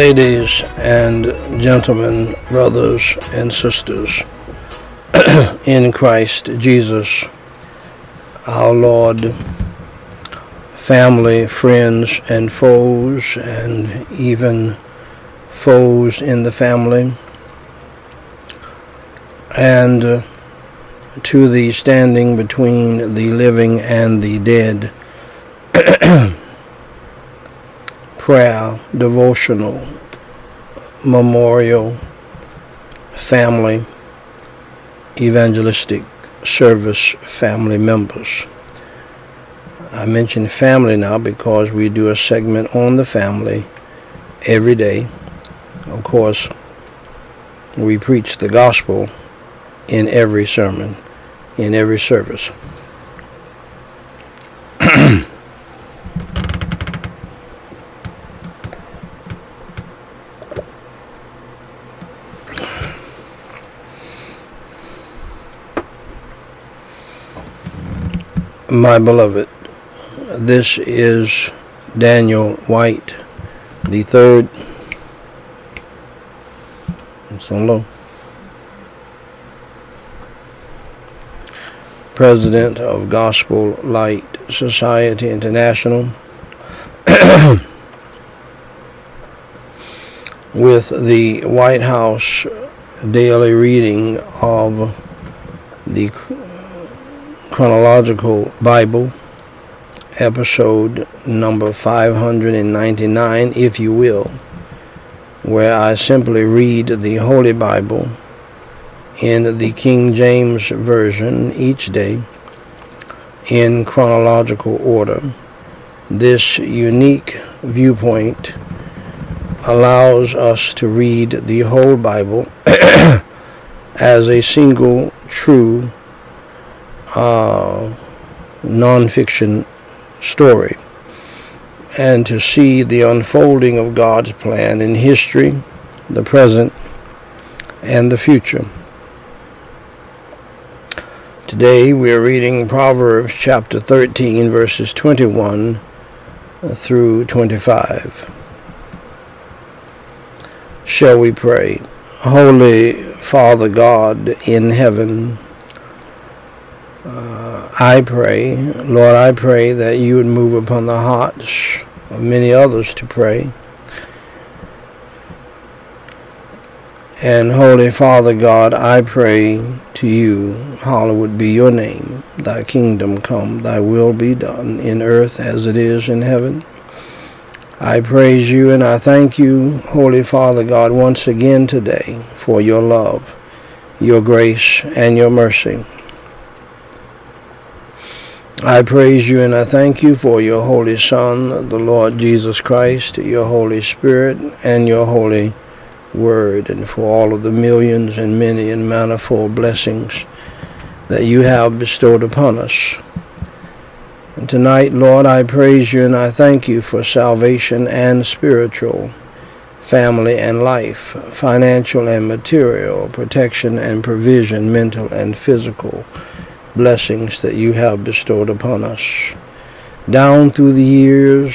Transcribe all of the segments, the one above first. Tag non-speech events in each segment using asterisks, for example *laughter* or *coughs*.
ladies and gentlemen, brothers and sisters, *clears throat* in Christ Jesus, our Lord, family, friends, and foes, and even foes in the family, and to the standing between the living and the dead. Prayer, devotional, memorial, family, evangelistic service family members. I mention family now because we do a segment on the family every day. Of course, we preach the gospel in every sermon, in every service. My beloved, this is Daniel White, the third. Solo. President of Gospel Light Society International, *coughs* with the White House daily reading of the Chronological Bible, episode number 599, if you will, where I simply read the Holy Bible in the King James Version each day in chronological order. This unique viewpoint allows us to read the whole Bible *coughs* as a single true uh, nonfiction story and to see the unfolding of God's plan in history, the present, and the future. Today we are reading Proverbs chapter 13, verses 21 through 25. Shall we pray? Holy Father God in heaven, uh, I pray, Lord, I pray that you would move upon the hearts of many others to pray. And Holy Father God, I pray to you, hallowed be your name, thy kingdom come, thy will be done in earth as it is in heaven. I praise you and I thank you, Holy Father God, once again today for your love, your grace, and your mercy. I praise you and I thank you for your Holy Son, the Lord Jesus Christ, your Holy Spirit, and your Holy Word, and for all of the millions and many and manifold blessings that you have bestowed upon us. And tonight, Lord, I praise you and I thank you for salvation and spiritual, family and life, financial and material, protection and provision, mental and physical blessings that you have bestowed upon us. Down through the years,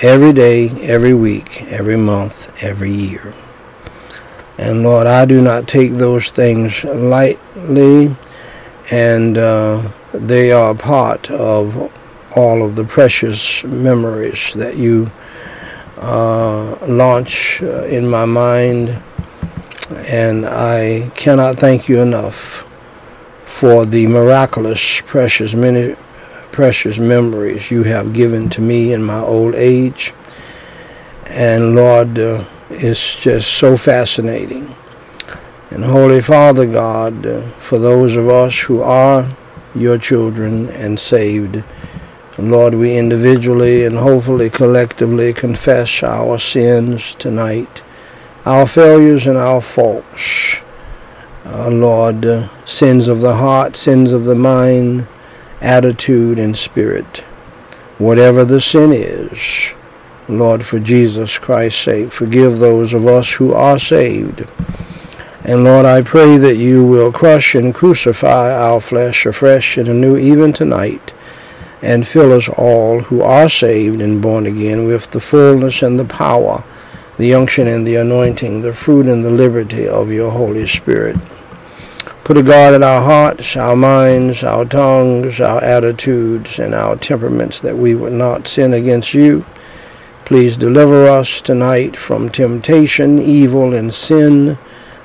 every day, every week, every month, every year. And Lord, I do not take those things lightly, and uh, they are part of all of the precious memories that you uh, launch uh, in my mind. And I cannot thank you enough for the miraculous, precious, many, precious memories you have given to me in my old age. And Lord, uh, it's just so fascinating. And Holy Father God, uh, for those of us who are your children and saved, Lord, we individually and hopefully collectively confess our sins tonight, our failures and our faults uh, Lord, uh, sins of the heart, sins of the mind, attitude, and spirit. Whatever the sin is, Lord, for Jesus Christ's sake, forgive those of us who are saved. And Lord, I pray that you will crush and crucify our flesh afresh and anew even tonight and fill us all who are saved and born again with the fullness and the power, the unction and the anointing, the fruit and the liberty of your Holy Spirit. Put a guard in our hearts, our minds, our tongues, our attitudes, and our temperaments that we would not sin against you. Please deliver us tonight from temptation, evil, and sin.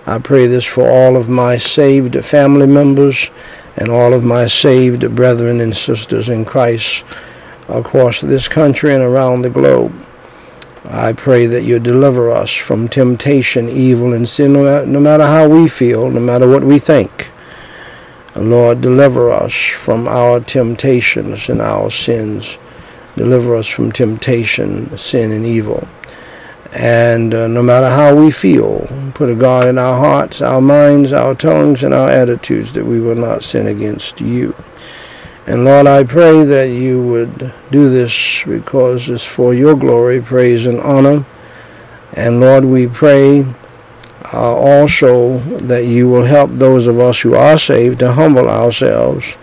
I pray this for all of my saved family members and all of my saved brethren and sisters in Christ across this country and around the globe. I pray that you deliver us from temptation, evil, and sin, no matter how we feel, no matter what we think. Lord, deliver us from our temptations and our sins. Deliver us from temptation, sin, and evil. And uh, no matter how we feel, put a guard in our hearts, our minds, our tongues, and our attitudes that we will not sin against you. And Lord, I pray that you would do this because it's for your glory, praise, and honor. And Lord, we pray uh, also that you will help those of us who are saved to humble ourselves,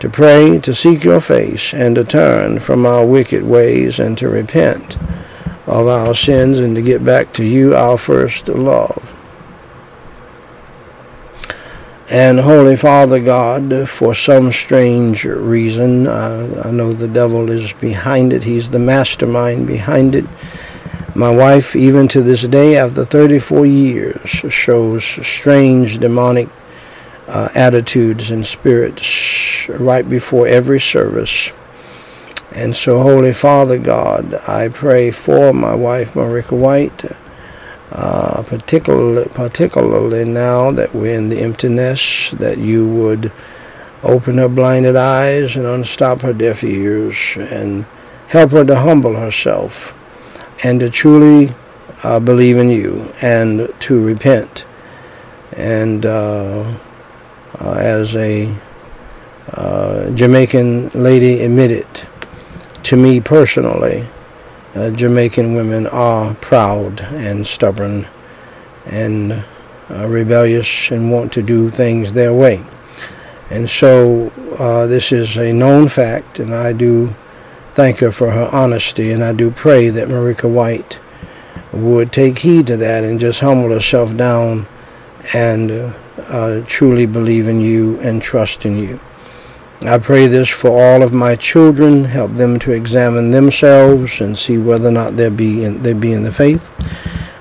to pray, to seek your face, and to turn from our wicked ways and to repent of our sins and to get back to you, our first love. And Holy Father God, for some strange reason, uh, I know the devil is behind it. He's the mastermind behind it. My wife, even to this day, after 34 years, shows strange demonic uh, attitudes and spirits right before every service. And so, Holy Father God, I pray for my wife, Marika White, uh, particularly, particularly now that we're in the emptiness, that you would open her blinded eyes and unstop her deaf ears and help her to humble herself and to truly uh, believe in you and to repent. And uh, uh as a uh, Jamaican lady admitted, to me personally, uh, Jamaican women are proud and stubborn and uh, rebellious and want to do things their way. And so uh, this is a known fact, and I do thank her for her honesty, and I do pray that Marika White would take heed to that and just humble herself down and uh, truly believe in you and trust in you. I pray this for all of my children. Help them to examine themselves and see whether or not they be in, they be in the faith.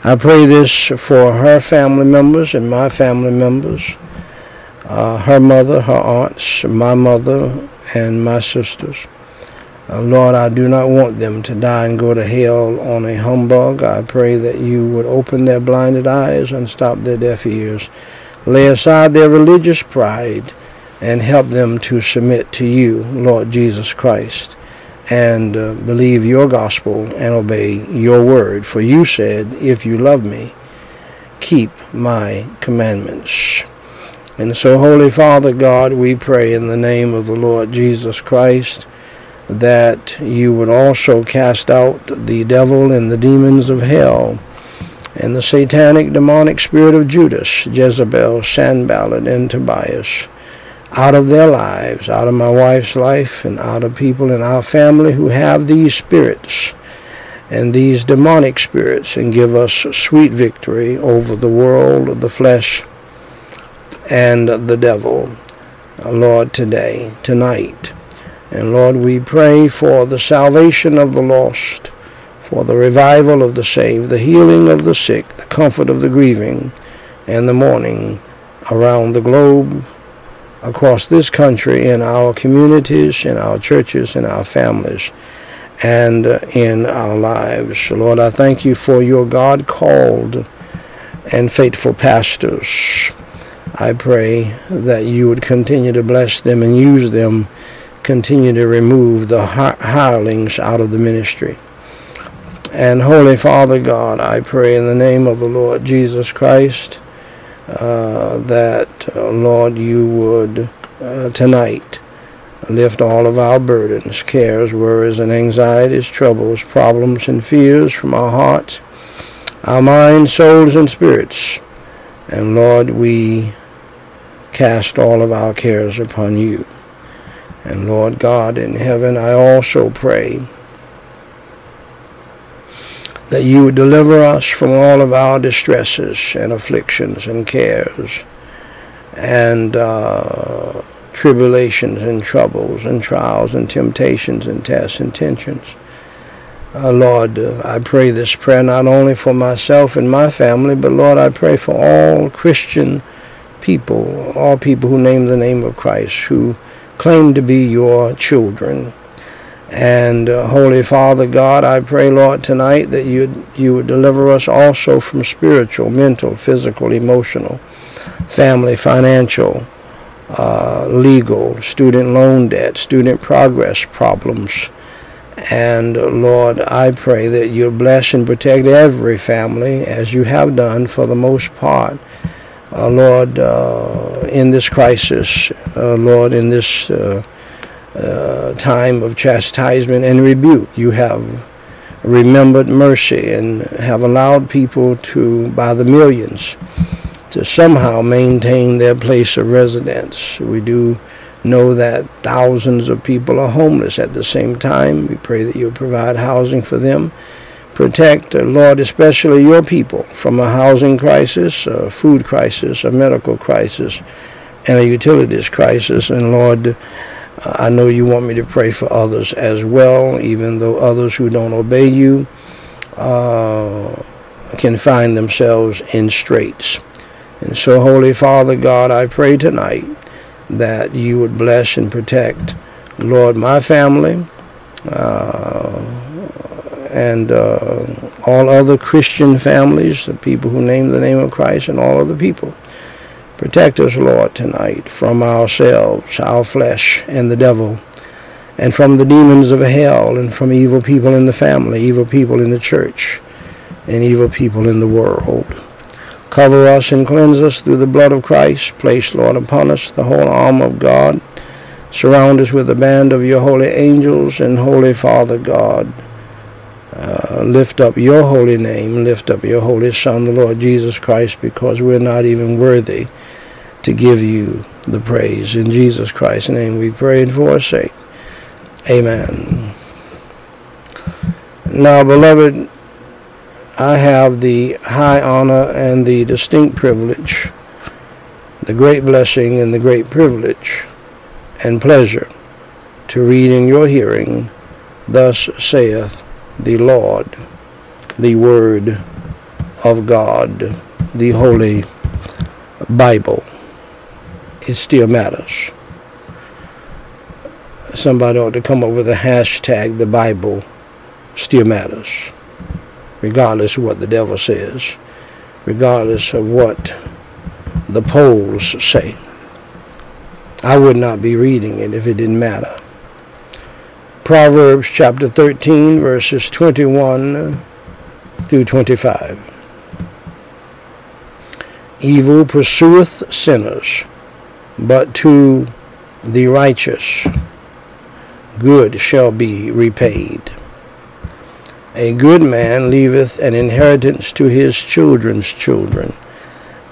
I pray this for her family members and my family members, uh, her mother, her aunts, my mother, and my sisters. Uh, Lord, I do not want them to die and go to hell on a humbug. I pray that you would open their blinded eyes and stop their deaf ears. Lay aside their religious pride and help them to submit to you, Lord Jesus Christ, and uh, believe your gospel and obey your word. For you said, If you love me, keep my commandments. And so, Holy Father God, we pray in the name of the Lord Jesus Christ that you would also cast out the devil and the demons of hell and the satanic demonic spirit of Judas, Jezebel, Sanballat, and Tobias out of their lives, out of my wife's life, and out of people in our family who have these spirits and these demonic spirits and give us sweet victory over the world, the flesh, and the devil. Lord, today, tonight. And Lord, we pray for the salvation of the lost, for the revival of the saved, the healing of the sick, the comfort of the grieving, and the mourning around the globe across this country in our communities, in our churches, in our families, and uh, in our lives. Lord, I thank you for your God called and faithful pastors. I pray that you would continue to bless them and use them, continue to remove the hirelings out of the ministry. And Holy Father God, I pray in the name of the Lord Jesus Christ uh, that, uh, Lord, you would uh, tonight lift all of our burdens, cares, worries, and anxieties, troubles, problems, and fears from our hearts, our minds, souls, and spirits. And Lord, we cast all of our cares upon you. And Lord God in heaven, I also pray that you would deliver us from all of our distresses and afflictions and cares and uh, tribulations and troubles and trials and temptations and tests and tensions. Uh, Lord, uh, I pray this prayer not only for myself and my family, but Lord, I pray for all Christian people, all people who name the name of Christ, who claim to be your children. And uh, Holy Father God, I pray, Lord, tonight that you you would deliver us also from spiritual, mental, physical, emotional, family, financial, uh, legal, student loan debt, student progress problems. And uh, Lord, I pray that you bless and protect every family as you have done for the most part. Uh, Lord, uh, in this crisis, uh, Lord, in this uh, time of chastisement and rebuke. You have remembered mercy and have allowed people to, by the millions, to somehow maintain their place of residence. We do know that thousands of people are homeless at the same time. We pray that you provide housing for them. Protect, Lord, especially your people from a housing crisis, a food crisis, a medical crisis, and a utilities crisis. And Lord, I know you want me to pray for others as well, even though others who don't obey you uh, can find themselves in straits. And so, Holy Father God, I pray tonight that you would bless and protect, Lord, my family uh, and uh, all other Christian families, the people who name the name of Christ, and all other people. Protect us, Lord, tonight from ourselves, our flesh, and the devil, and from the demons of hell, and from evil people in the family, evil people in the church, and evil people in the world. Cover us and cleanse us through the blood of Christ. Place, Lord, upon us the whole armor of God. Surround us with the band of your holy angels and Holy Father God. Uh, lift up your holy name, lift up your holy Son, the Lord Jesus Christ, because we're not even worthy to give you the praise. In Jesus Christ's name we pray and forsake. Amen. Now, beloved, I have the high honor and the distinct privilege, the great blessing and the great privilege and pleasure to read in your hearing, Thus saith the Lord, the Word of God, the Holy Bible it still matters. Somebody ought to come up with a hashtag, the Bible still matters, regardless of what the devil says, regardless of what the polls say. I would not be reading it if it didn't matter. Proverbs chapter 13, verses 21 through 25. Evil pursueth sinners but to the righteous good shall be repaid. A good man leaveth an inheritance to his children's children,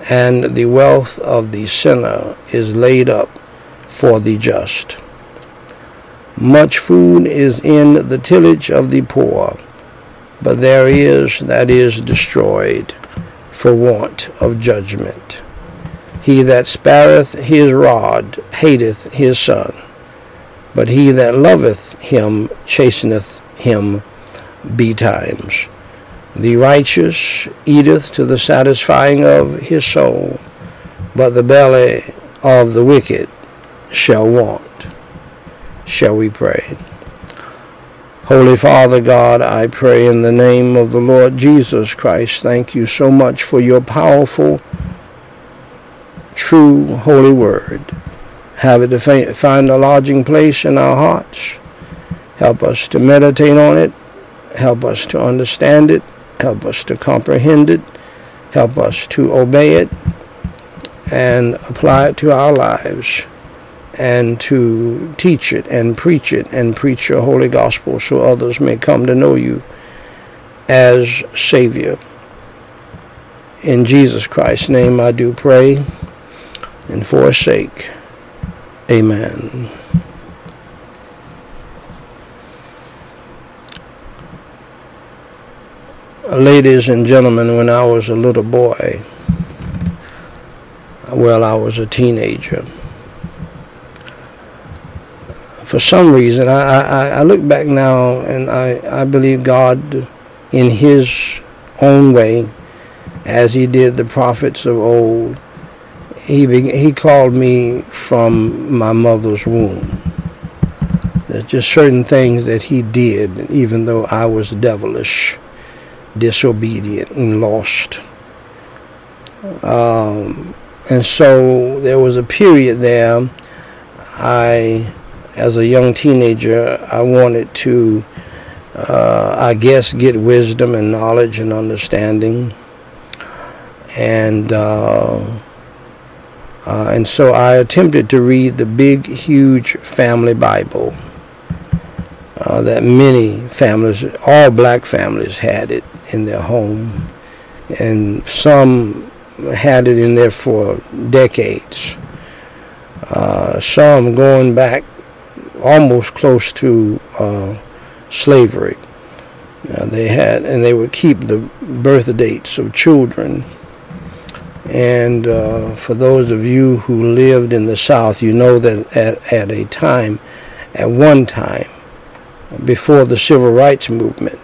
and the wealth of the sinner is laid up for the just. Much food is in the tillage of the poor, but there is that is destroyed for want of judgment. He that spareth his rod hateth his son, but he that loveth him chasteneth him betimes. The righteous eateth to the satisfying of his soul, but the belly of the wicked shall want. Shall we pray? Holy Father God, I pray in the name of the Lord Jesus Christ, thank you so much for your powerful true holy word. Have it to find a lodging place in our hearts. Help us to meditate on it. Help us to understand it. Help us to comprehend it. Help us to obey it and apply it to our lives and to teach it and preach it and preach your holy gospel so others may come to know you as Savior. In Jesus Christ's name I do pray and for sake. Amen. Ladies and gentlemen, when I was a little boy, well, I was a teenager. For some reason, I, I, I look back now and I, I believe God, in His own way, as He did the prophets of old, He, be, he called me from my mother's womb. There's just certain things that He did, even though I was devilish, disobedient, and lost. Um, and so there was a period there I as a young teenager I wanted to uh, I guess get wisdom and knowledge and understanding and uh, uh, and so I attempted to read the big huge family Bible uh, that many families all black families had it in their home and some had it in there for decades. Uh, some going back almost close to uh, slavery. Uh, they had, and they would keep the birth dates of children. And uh, for those of you who lived in the South, you know that at, at a time, at one time, before the Civil Rights Movement,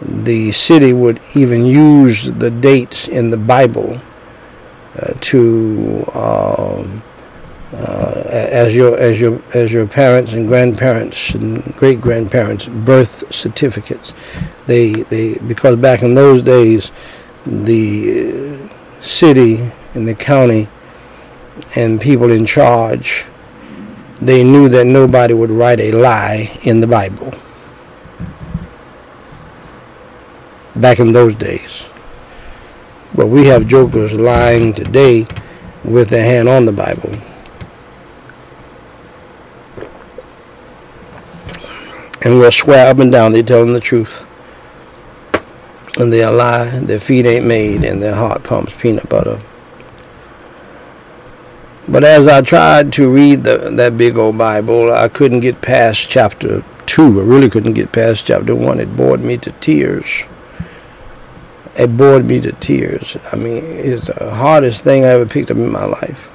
the city would even use the dates in the Bible uh, to um, uh, as your as your as your parents and grandparents and great grandparents birth certificates. They they because back in those days, the city and the county and people in charge, they knew that nobody would write a lie in the Bible. Back in those days. But we have jokers lying today with their hand on the Bible. And we'll swear up and down they're telling the truth. And they'll lie, their feet ain't made, and their heart pumps peanut butter. But as I tried to read the, that big old Bible, I couldn't get past chapter 2. I really couldn't get past chapter 1. It bored me to tears it bored me to tears. I mean, it's the hardest thing I ever picked up in my life.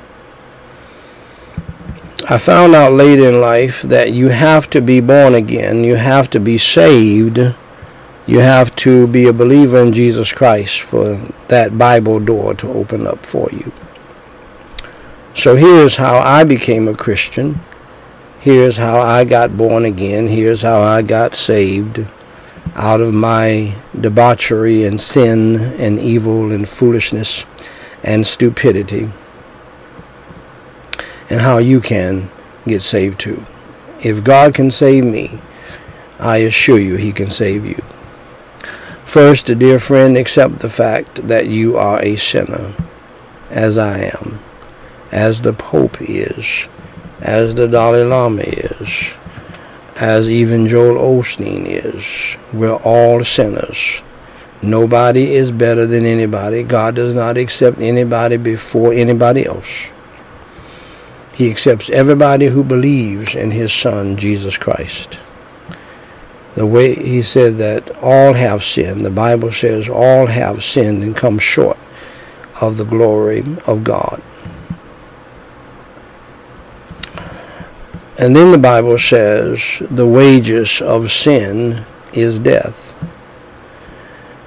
I found out late in life that you have to be born again, you have to be saved, you have to be a believer in Jesus Christ for that Bible door to open up for you. So here's how I became a Christian. Here's how I got born again. Here's how I got saved out of my debauchery and sin and evil and foolishness and stupidity, and how you can get saved too. If God can save me, I assure you he can save you. First, dear friend, accept the fact that you are a sinner, as I am, as the Pope is, as the Dalai Lama is, as even Joel Osteen is. We're all sinners. Nobody is better than anybody. God does not accept anybody before anybody else. He accepts everybody who believes in his son, Jesus Christ. The way he said that all have sinned, the Bible says all have sinned and come short of the glory of God. And then the Bible says the wages of sin is death.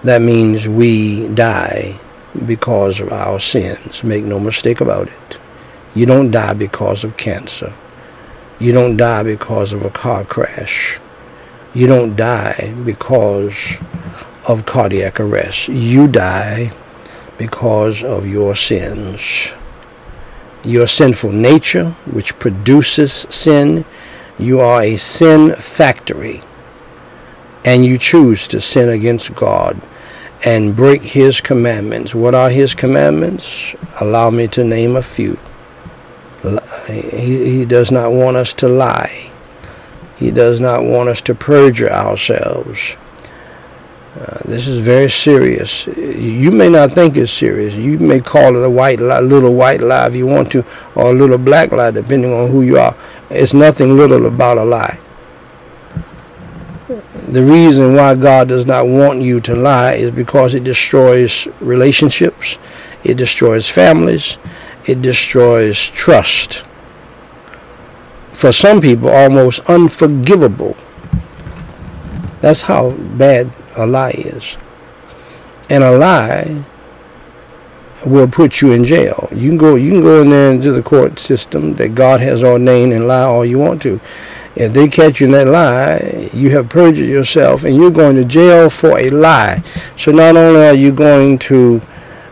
That means we die because of our sins. Make no mistake about it. You don't die because of cancer. You don't die because of a car crash. You don't die because of cardiac arrest. You die because of your sins your sinful nature, which produces sin. You are a sin factory. And you choose to sin against God and break His commandments. What are His commandments? Allow me to name a few. He, he does not want us to lie. He does not want us to perjure ourselves. Uh, this is very serious. You may not think it's serious. You may call it a white lie, little white lie if you want to, or a little black lie, depending on who you are. It's nothing little about a lie. the reason why God does not want you to lie is because it destroys relationships, it destroys families, it destroys trust. For some people, almost unforgivable. That's how bad a lie is. And a lie will put you in jail. You can go you can go in there into the court system that God has ordained and lie all you want to. If they catch you in that lie, you have perjured yourself and you're going to jail for a lie. So not only are you going to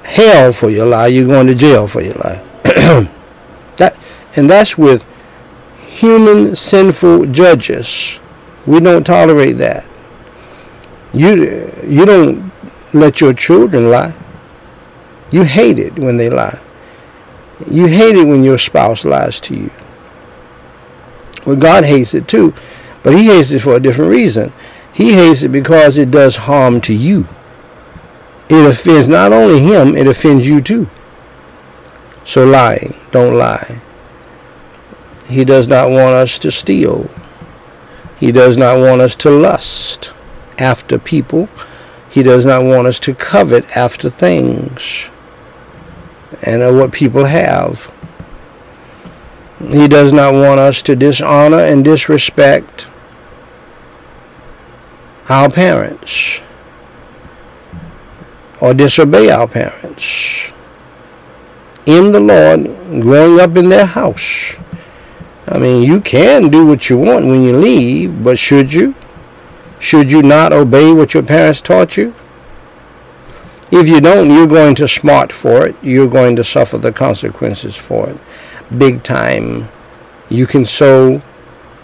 hell for your lie, you're going to jail for your lie. *clears throat* that and that's with human sinful judges. We don't tolerate that. You you don't let your children lie. You hate it when they lie. You hate it when your spouse lies to you. Well, God hates it too, but He hates it for a different reason. He hates it because it does harm to you. It offends not only Him, it offends you too. So lying, don't lie. He does not want us to steal. He does not want us to lust after people. He does not want us to covet after things and what people have. He does not want us to dishonor and disrespect our parents or disobey our parents in the Lord growing up in their house. I mean, you can do what you want when you leave, but should you? Should you not obey what your parents taught you? If you don't, you're going to smart for it. You're going to suffer the consequences for it. Big time. You can sow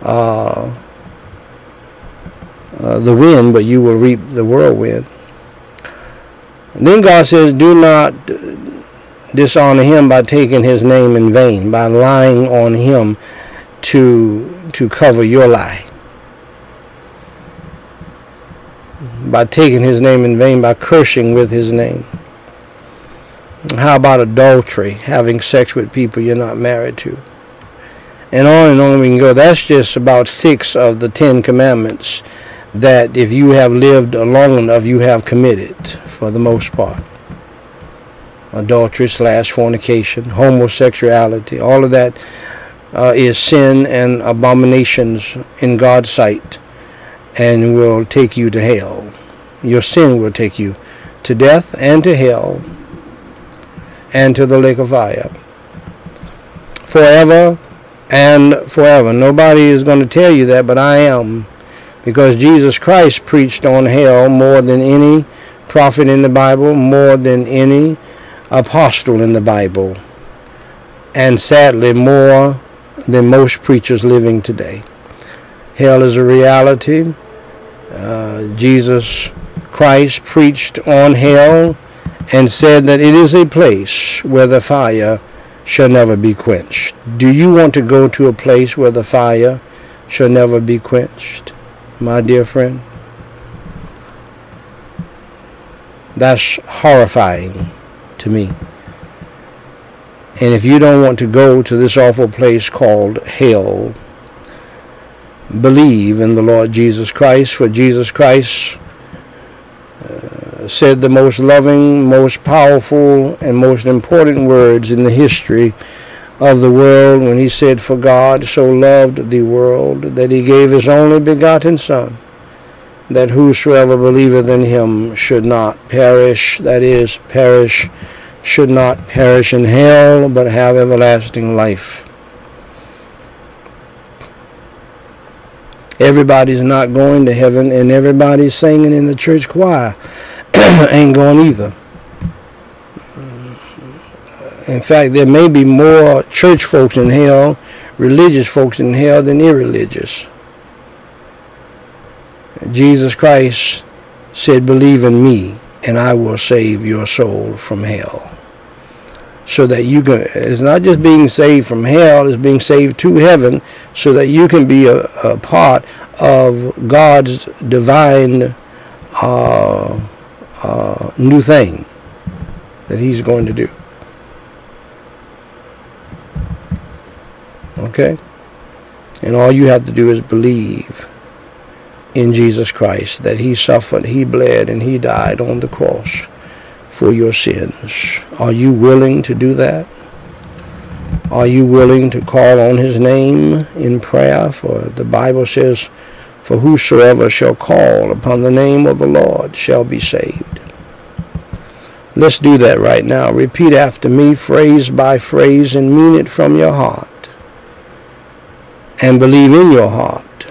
uh, uh, the wind, but you will reap the whirlwind. And then God says, Do not dishonor him by taking his name in vain, by lying on him to, to cover your lie. by taking his name in vain, by cursing with his name. How about adultery, having sex with people you're not married to? And on and on we can go. That's just about six of the Ten Commandments that if you have lived long enough, you have committed for the most part. Adultery slash fornication, homosexuality, all of that uh, is sin and abominations in God's sight and will take you to hell. Your sin will take you to death and to hell and to the lake of fire. Forever and forever. Nobody is going to tell you that, but I am. Because Jesus Christ preached on hell more than any prophet in the Bible, more than any apostle in the Bible, and sadly more than most preachers living today. Hell is a reality. Uh, Jesus Christ preached on hell and said that it is a place where the fire shall never be quenched. Do you want to go to a place where the fire shall never be quenched, my dear friend? That's horrifying to me. And if you don't want to go to this awful place called hell, believe in the Lord Jesus Christ, for Jesus Christ uh, said the most loving, most powerful, and most important words in the history of the world when he said, For God so loved the world that he gave his only begotten Son, that whosoever believeth in him should not perish, that is, perish, should not perish in hell, but have everlasting life. Everybody's not going to heaven, and everybody's singing in the church choir *clears throat* ain't going either. In fact, there may be more church folks in hell, religious folks in hell, than irreligious. Jesus Christ said, Believe in me, and I will save your soul from hell so that you can it's not just being saved from hell it's being saved to heaven so that you can be a, a part of god's divine uh, uh, new thing that he's going to do. Okay? And all you have to do is believe in Jesus Christ, that he suffered, he bled, and he died on the cross for your sins. Are you willing to do that? Are you willing to call on his name in prayer? For the Bible says, For whosoever shall call upon the name of the Lord shall be saved. Let's do that right now. Repeat after me, phrase by phrase, and mean it from your heart. And believe in your heart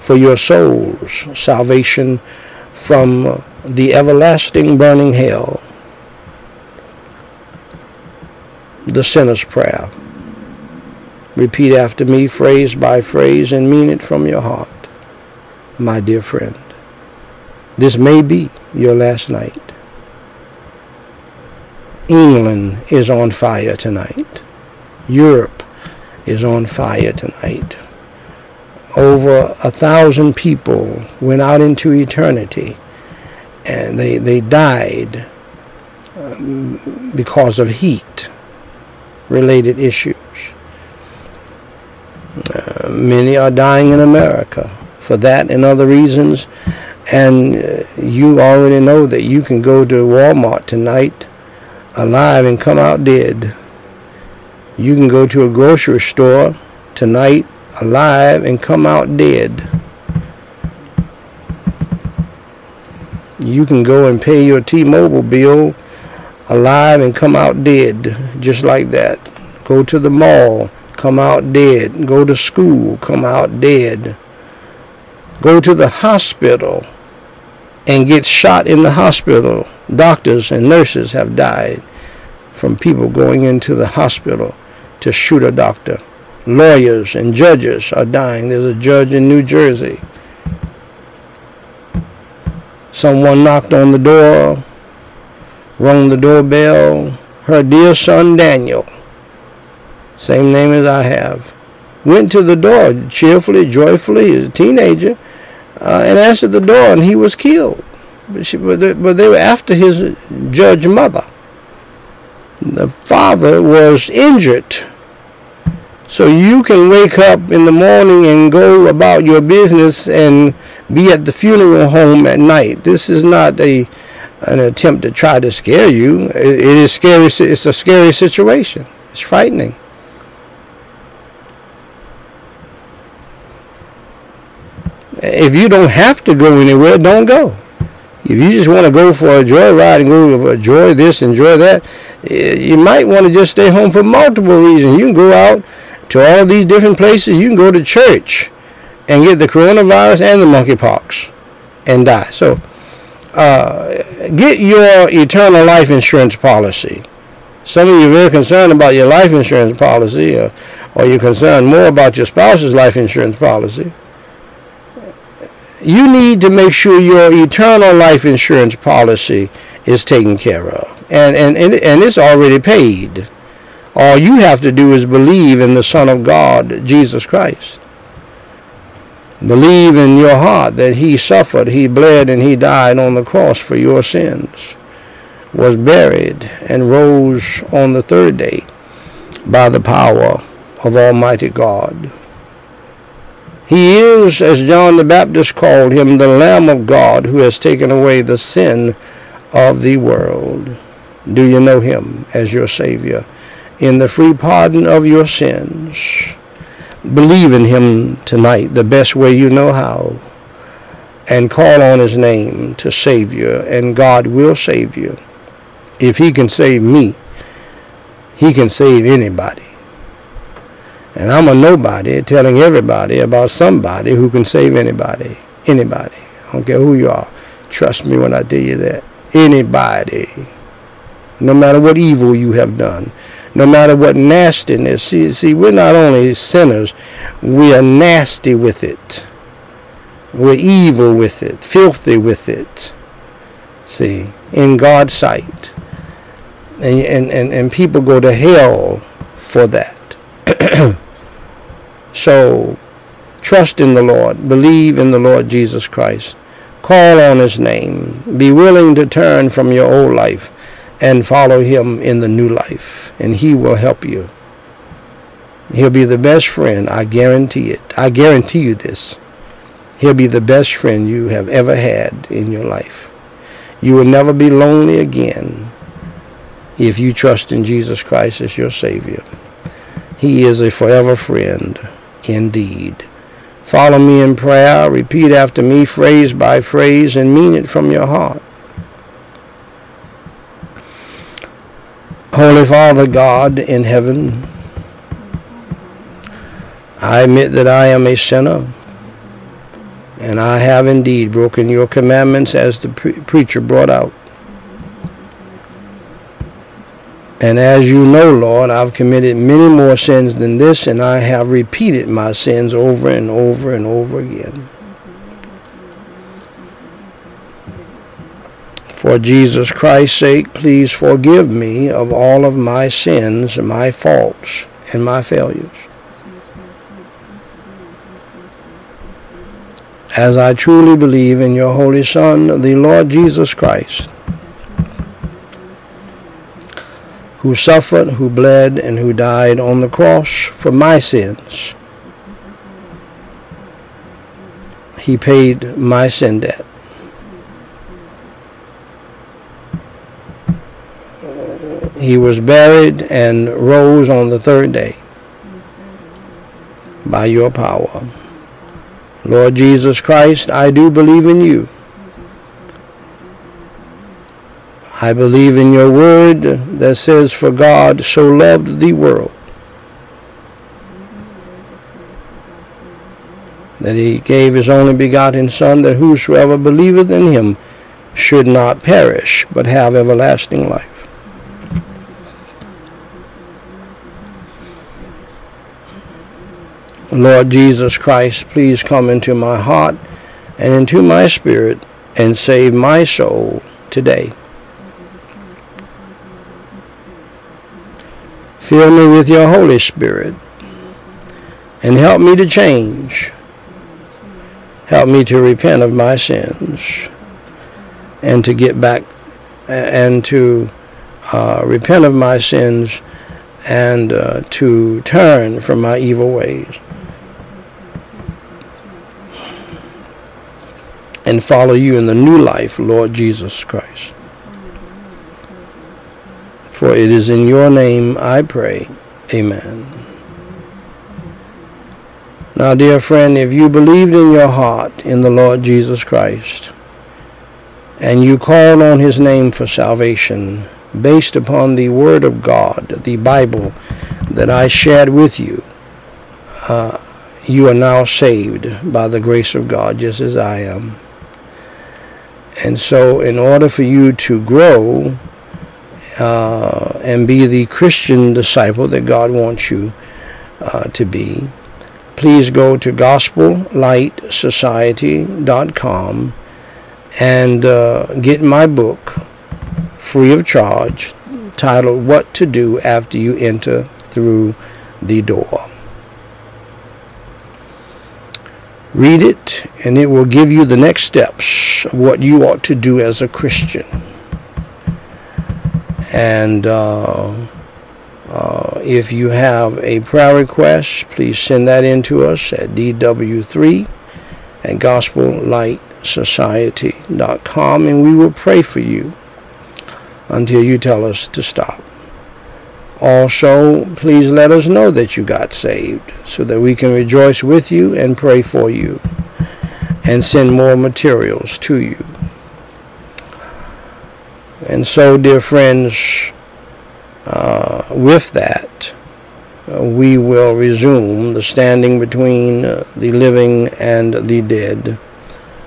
for your soul's salvation from the everlasting burning hell the sinner's prayer. Repeat after me, phrase by phrase, and mean it from your heart, my dear friend. This may be your last night. England is on fire tonight. Europe is on fire tonight. Over a thousand people went out into eternity and they, they died um, because of heat related issues. Uh, many are dying in America for that and other reasons. And uh, you already know that you can go to Walmart tonight alive and come out dead. You can go to a grocery store tonight alive and come out dead. You can go and pay your T-Mobile bill alive and come out dead, just like that. Go to the mall, come out dead. Go to school, come out dead. Go to the hospital and get shot in the hospital. Doctors and nurses have died from people going into the hospital to shoot a doctor. Lawyers and judges are dying. There's a judge in New Jersey. Someone knocked on the door rung the doorbell. Her dear son Daniel, same name as I have, went to the door cheerfully, joyfully, as a teenager, uh, and answered the door, and he was killed. But, she, but, they, but they were after his judge mother. The father was injured. So you can wake up in the morning and go about your business and be at the funeral home at night. This is not a an attempt to try to scare you. it, it is scary. It's a scary situation. It's frightening. If you don't have to go anywhere, don't go. If you just want to go for a joyride and go enjoy this, enjoy that, you might want to just stay home for multiple reasons. You can go out to all these different places. You can go to church and get the coronavirus and the monkeypox and die. So uh, get your eternal life insurance policy. Some of you are very concerned about your life insurance policy, uh, or you're concerned more about your spouse's life insurance policy. You need to make sure your eternal life insurance policy is taken care of. And, and, and, and it's already paid. All you have to do is believe in the Son of God, Jesus Christ. Believe in your heart that he suffered, he bled, and he died on the cross for your sins, was buried, and rose on the third day by the power of Almighty God. He is, as John the Baptist called him, the Lamb of God who has taken away the sin of the world. Do you know him as your Savior? In the free pardon of your sins Believe in him tonight the best way you know how and call on his name to save you, and God will save you. If he can save me, he can save anybody. And I'm a nobody telling everybody about somebody who can save anybody. Anybody. I don't care who you are. Trust me when I tell you that. Anybody. No matter what evil you have done no matter what nastiness. See, see, we're not only sinners, we are nasty with it. We're evil with it, filthy with it. See, in God's sight. And, and, and, and people go to hell for that. *clears throat* so, trust in the Lord. Believe in the Lord Jesus Christ. Call on his name. Be willing to turn from your old life and follow him in the new life, and he will help you. He'll be the best friend, I guarantee it. I guarantee you this. He'll be the best friend you have ever had in your life. You will never be lonely again if you trust in Jesus Christ as your Savior. He is a forever friend indeed. Follow me in prayer. Repeat after me, phrase by phrase, and mean it from your heart. Holy Father God in heaven, I admit that I am a sinner, and I have indeed broken your commandments as the pre- preacher brought out. And as you know, Lord, I've committed many more sins than this, and I have repeated my sins over and over and over again. For Jesus Christ's sake, please forgive me of all of my sins, my faults, and my failures. As I truly believe in your Holy Son, the Lord Jesus Christ, who suffered, who bled, and who died on the cross for my sins. He paid my sin debt. He was buried and rose on the third day by your power. Lord Jesus Christ, I do believe in you. I believe in your word that says, For God so loved the world that he gave his only begotten Son, that whosoever believeth in him should not perish, but have everlasting life. Lord Jesus Christ, please come into my heart and into my spirit and save my soul today. Fill me with your Holy Spirit and help me to change. Help me to repent of my sins and to get back and to uh, repent of my sins and uh, to turn from my evil ways. And follow you in the new life, Lord Jesus Christ. For it is in your name I pray. Amen. Now, dear friend, if you believed in your heart in the Lord Jesus Christ, and you called on his name for salvation based upon the Word of God, the Bible that I shared with you, uh, you are now saved by the grace of God, just as I am. And so, in order for you to grow uh, and be the Christian disciple that God wants you uh, to be, please go to gospellightsociety.com and uh, get my book free of charge titled What to Do After You Enter Through the Door. Read it, and it will give you the next steps of what you ought to do as a Christian. And uh, uh, if you have a prayer request, please send that in to us at DW3 at GospelLightSociety.com, and we will pray for you until you tell us to stop. Also, please let us know that you got saved so that we can rejoice with you and pray for you and send more materials to you. And so, dear friends, uh, with that, uh, we will resume the standing between uh, the living and the dead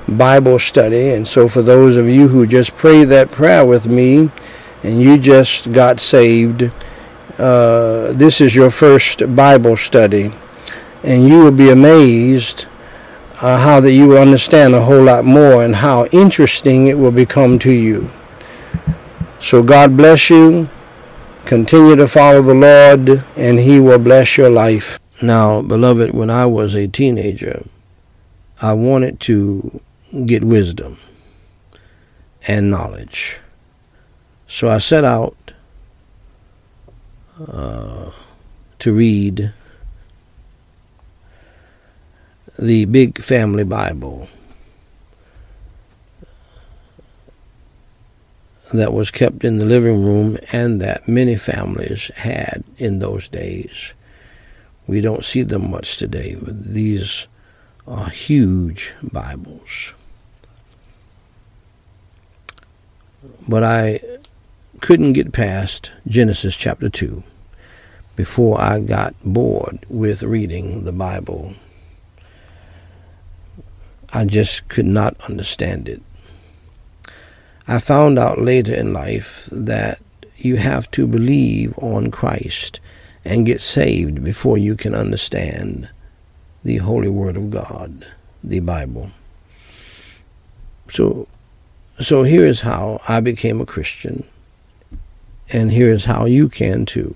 Bible study. And so, for those of you who just prayed that prayer with me and you just got saved, uh, this is your first Bible study, and you will be amazed uh, how that you will understand a whole lot more and how interesting it will become to you. So God bless you. Continue to follow the Lord, and He will bless your life. Now, beloved, when I was a teenager, I wanted to get wisdom and knowledge. So I set out uh, to read the Big Family Bible that was kept in the living room and that many families had in those days. We don't see them much today, but these are huge Bibles. But I couldn't get past Genesis chapter 2 before I got bored with reading the Bible. I just could not understand it. I found out later in life that you have to believe on Christ and get saved before you can understand the Holy Word of God, the Bible. So, so here is how I became a Christian, and here is how you can too.